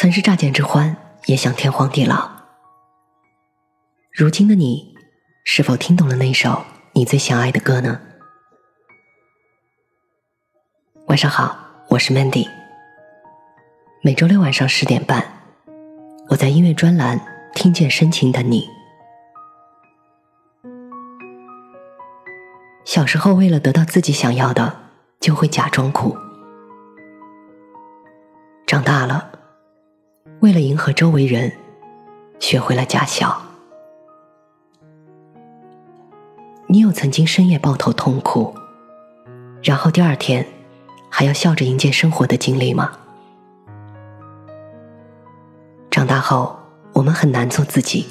曾是乍见之欢，也想天荒地老。如今的你，是否听懂了那首你最想爱的歌呢？晚上好，我是 Mandy。每周六晚上十点半，我在音乐专栏听见深情的你。小时候，为了得到自己想要的，就会假装苦；长大了，为了迎合周围人，学会了假笑。你有曾经深夜抱头痛哭，然后第二天还要笑着迎接生活的经历吗？长大后，我们很难做自己，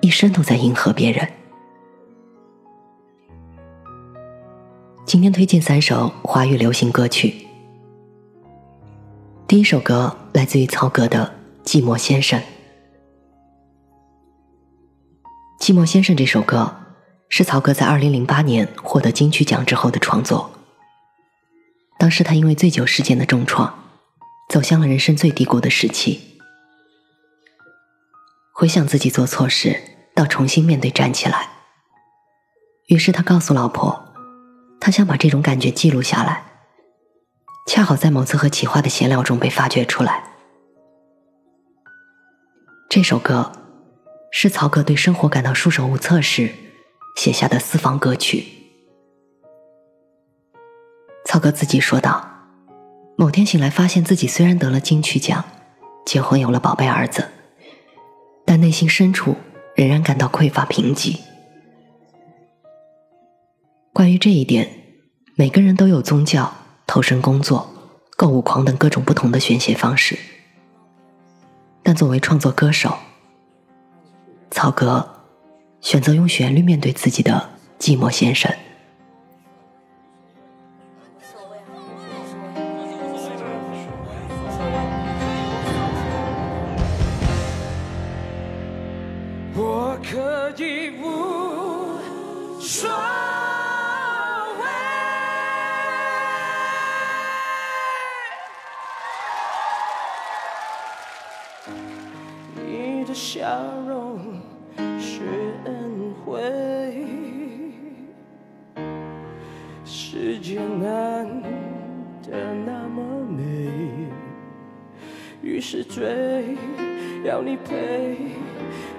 一生都在迎合别人。今天推荐三首华语流行歌曲。第一首歌来自于曹格的《寂寞先生》。《寂寞先生》这首歌是曹格在二零零八年获得金曲奖之后的创作。当时他因为醉酒事件的重创，走向了人生最低谷的时期。回想自己做错事，到重新面对站起来。于是他告诉老婆。他想把这种感觉记录下来，恰好在某次和企划的闲聊中被发掘出来。这首歌是曹格对生活感到束手无策时写下的私房歌曲。曹格自己说道：“某天醒来，发现自己虽然得了金曲奖，结婚有了宝贝儿子，但内心深处仍然感到匮乏贫瘠。”关于这一点，每个人都有宗教、投身工作、购物狂等各种不同的宣泄方式。但作为创作歌手，曹格选择用旋律面对自己的寂寞先生。的笑容是恩惠，世界难得那么美，于是追，要你陪，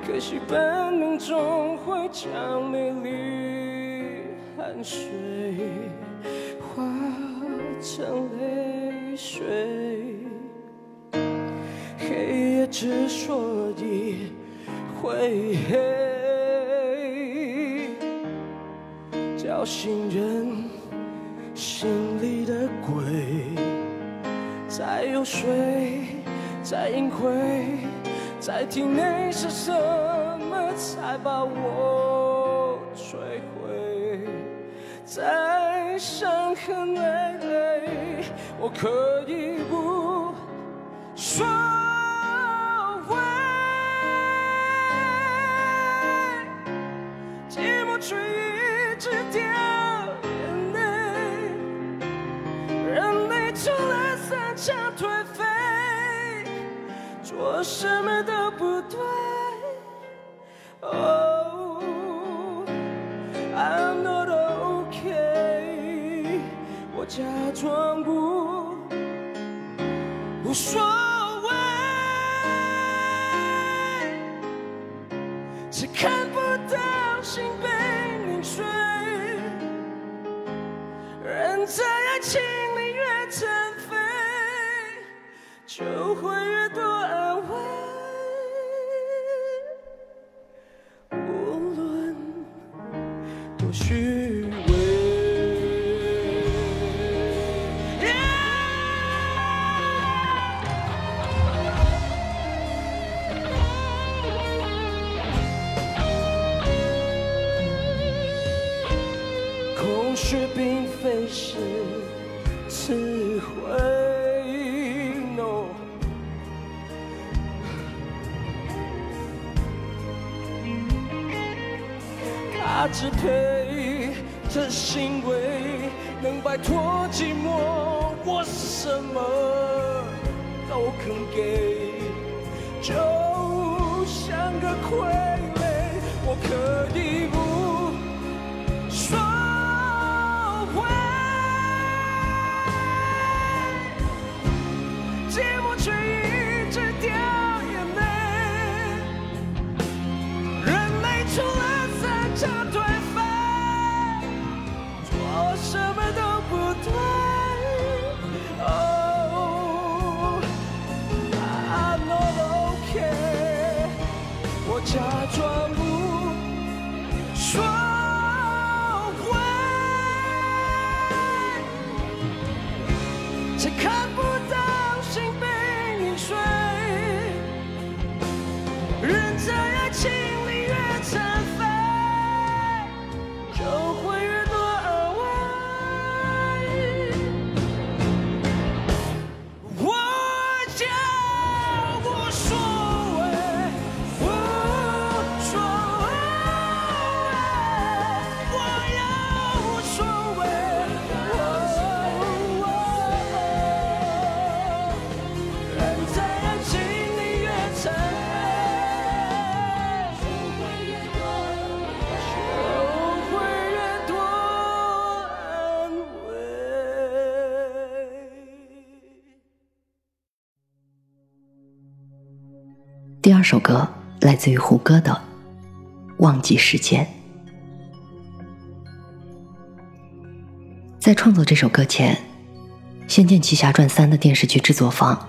可惜本能终会将美丽汗水化成泪水。之所以会黑，叫醒人心里的鬼，在游说，在隐晦，在体内是什么才把我摧毁？在伤痕累累，我可以不说。无所谓，只看不到心被你碎。人在爱情里越残废，就会越非是词汇，no。他支配的行为能摆脱寂寞，我什么都肯给，就像个傀儡，我可以不假装不说会，却看不到心被你碎。人在爱情里越残废，就会越多安慰。我叫无所第二首歌来自于胡歌的《忘记时间》。在创作这首歌前，《仙剑奇侠传三》的电视剧制作方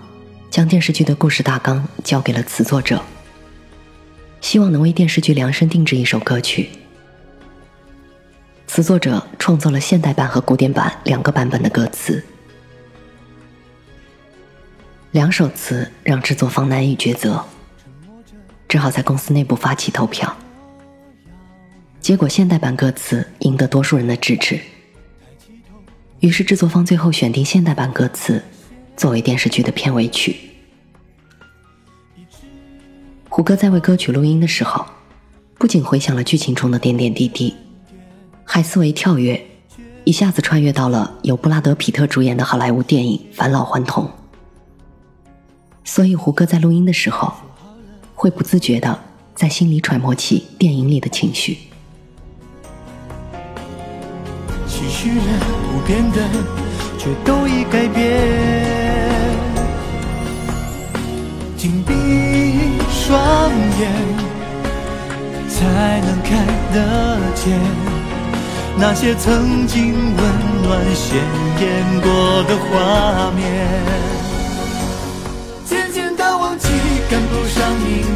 将电视剧的故事大纲交给了词作者，希望能为电视剧量身定制一首歌曲。词作者创作了现代版和古典版两个版本的歌词，两首词让制作方难以抉择。只好在公司内部发起投票，结果现代版歌词赢得多数人的支持，于是制作方最后选定现代版歌词作为电视剧的片尾曲。胡歌在为歌曲录音的时候，不仅回想了剧情中的点点滴滴，还思维跳跃，一下子穿越到了由布拉德·皮特主演的好莱坞电影《返老还童》。所以胡歌在录音的时候。会不自觉的在心里揣摩起电影里的情绪。期许人不变的，却都已改变。紧闭双眼，才能看得见那些曾经温暖鲜艳过的画面。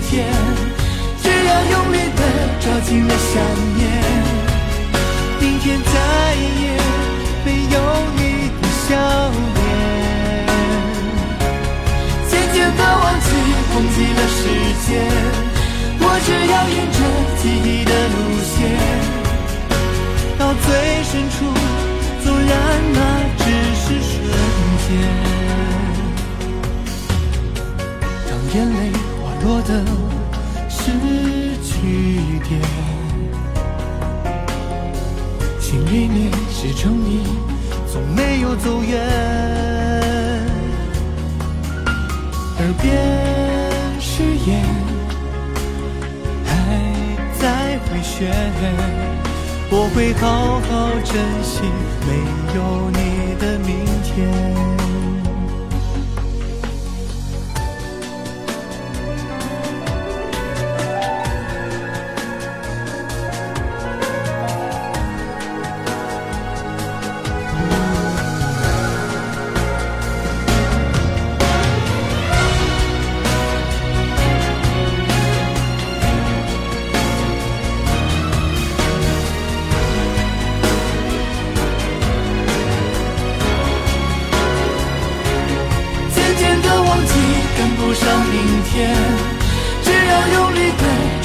天，只要用力的抓紧了想念。明天再也没有你的笑脸。渐渐的忘记，忘记了时间，我只要沿着记忆的路线，到最深处，纵然那只是瞬间。当眼泪滑落的是句点。心里面始终你，从没有走远，耳边誓言还在回旋，我会好好珍惜没有你的明天。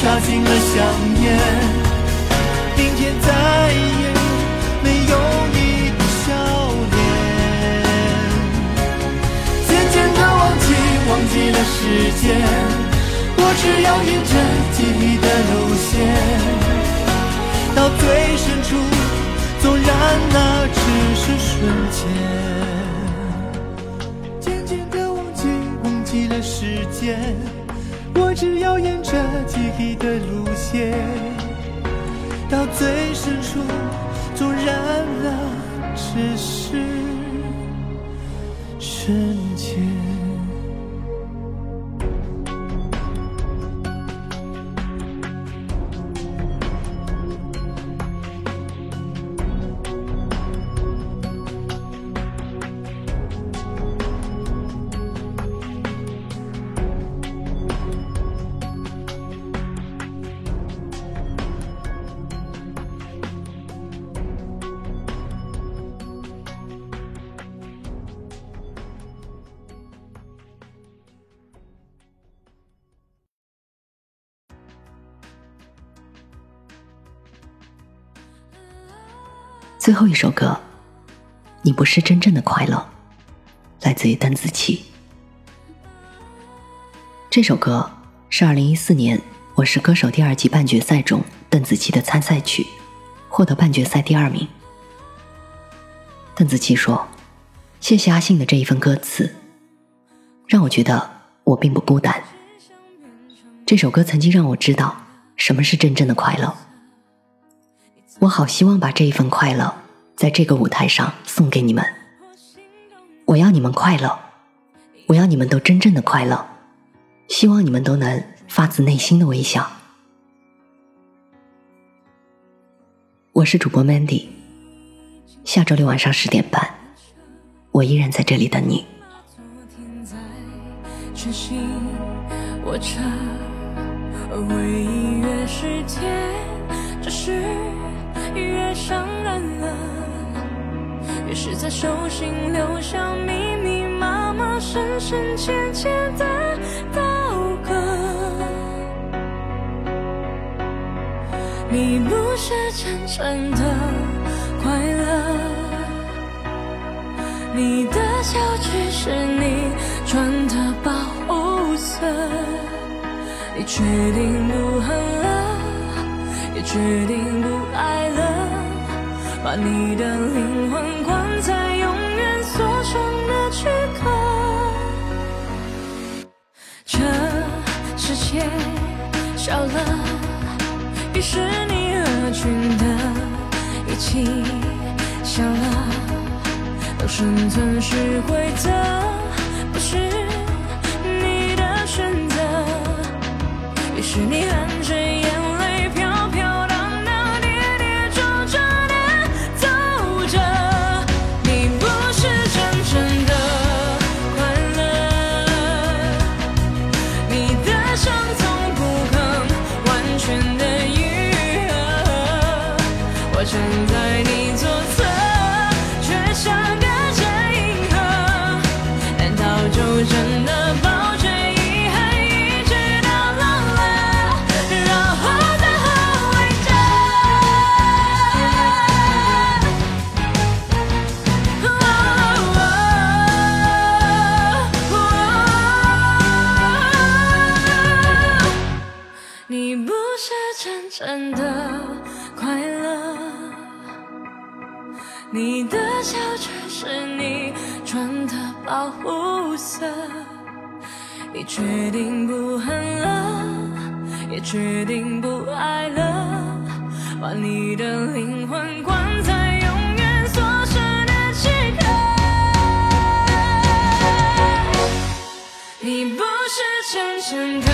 抓紧了想念，明天再也没有你的笑脸。渐渐的忘记，忘记了时间，我只要沿着记忆的路线，到最深处，纵然那只是瞬间。渐渐的忘记，忘记了时间，只要沿着记忆的路线，到最深处，纵然了，只是瞬间。最后一首歌，《你不是真正的快乐》，来自于邓紫棋。这首歌是二零一四年《我是歌手》第二季半决赛中邓紫棋的参赛曲，获得半决赛第二名。邓紫棋说：“谢谢阿信的这一份歌词，让我觉得我并不孤单。这首歌曾经让我知道什么是真正的快乐。”我好希望把这一份快乐，在这个舞台上送给你们。我要你们快乐，我要你们都真正的快乐，希望你们都能发自内心的微笑。我是主播 Mandy，下周六晚上十点半，我依然在这里等你。越越伤人了，越是在手心留下密密麻麻、深深浅浅的刀割。你不是真正的快乐，你的笑只是你穿的保护色。你决定不恨了，也决定不爱了。把你的灵魂关在永远锁上的躯壳，这世界小了，于是你合群的一起笑了，当生存是规则，不是你的选择，于是你含真的快乐，你的笑却是你穿的保护色。你决定不恨了，也决定不爱了，把你的灵魂关在永远锁死的躯壳。你不是真正的。